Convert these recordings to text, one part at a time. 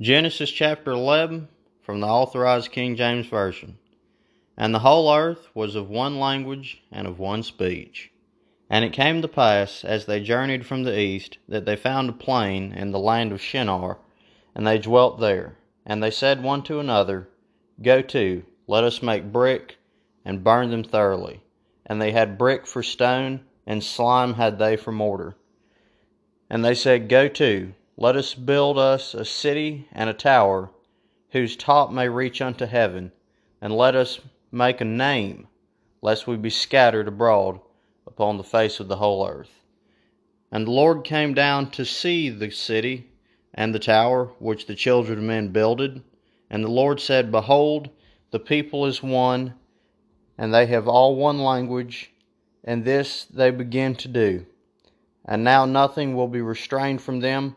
Genesis chapter 11 from the Authorized King James Version. And the whole earth was of one language and of one speech. And it came to pass, as they journeyed from the east, that they found a plain in the land of Shinar, and they dwelt there. And they said one to another, Go to, let us make brick, and burn them thoroughly. And they had brick for stone, and slime had they for mortar. And they said, Go to, let us build us a city and a tower, whose top may reach unto heaven, and let us make a name, lest we be scattered abroad upon the face of the whole earth. And the Lord came down to see the city and the tower which the children of men builded. And the Lord said, Behold, the people is one, and they have all one language, and this they begin to do. And now nothing will be restrained from them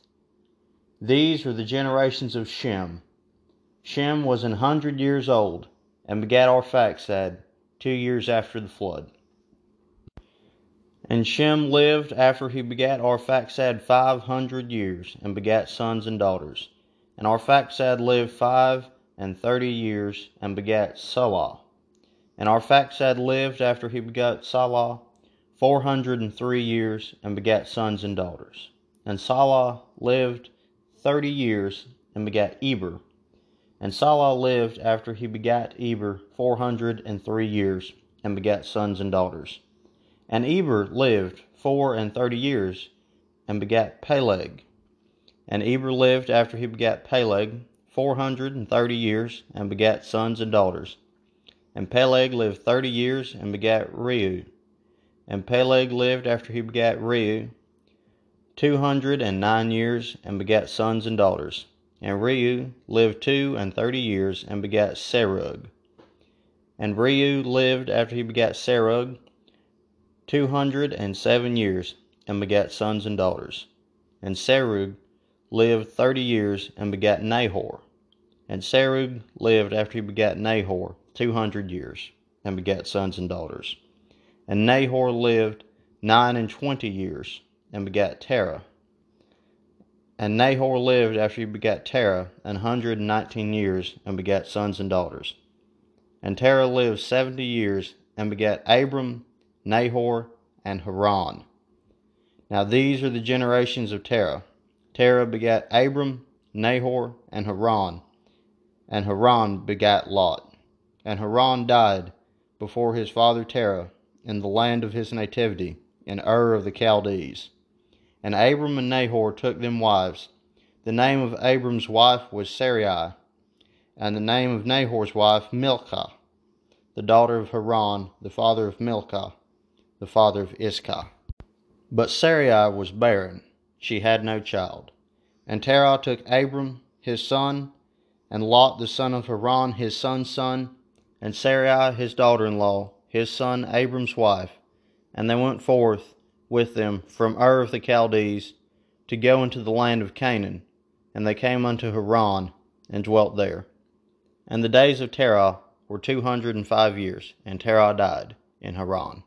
These are the generations of Shem. Shem was an hundred years old, and begat Arphaxad two years after the flood. And Shem lived after he begat Arphaxad five hundred years, and begat sons and daughters. And Arphaxad lived five and thirty years, and begat Salah. And Arphaxad lived after he begat Salah four hundred and three years, and begat sons and daughters. And Salah lived thirty years and begat Eber. And Salah lived after he begat Eber four hundred and three years, and begat sons and daughters. And Eber lived four and thirty years, and begat Peleg. And Eber lived after he begat Peleg four hundred and thirty years, and begat sons and daughters. And Peleg lived thirty years, and begat Reu. And Peleg lived after he begat Reu two hundred and nine years, and begat sons and daughters. And Reu lived two and thirty years, and begat Serug. And Reu lived after he begat Serug two hundred and seven years, and begat sons and daughters. And Serug lived thirty years, and begat Nahor. And Serug lived after he begat Nahor two hundred years, and begat sons and daughters. And Nahor lived nine and twenty years, and begat Terah. And Nahor lived after he begat Terah an hundred and nineteen years, and begat sons and daughters. And Terah lived seventy years, and begat Abram, Nahor, and Haran. Now these are the generations of Terah. Terah begat Abram, Nahor, and Haran. And Haran begat Lot. And Haran died before his father Terah in the land of his nativity, in Ur of the Chaldees. And Abram and Nahor took them wives. The name of Abram's wife was Sarai, and the name of Nahor's wife Milcah, the daughter of Haran, the father of Milcah, the father of Iscah. But Sarai was barren, she had no child. And Terah took Abram his son, and Lot the son of Haran his son's son, and Sarai his daughter in law, his son Abram's wife, and they went forth with them from Ur of the Chaldees to go into the land of Canaan, and they came unto Haran and dwelt there. And the days of Terah were two hundred and five years, and Terah died in Haran.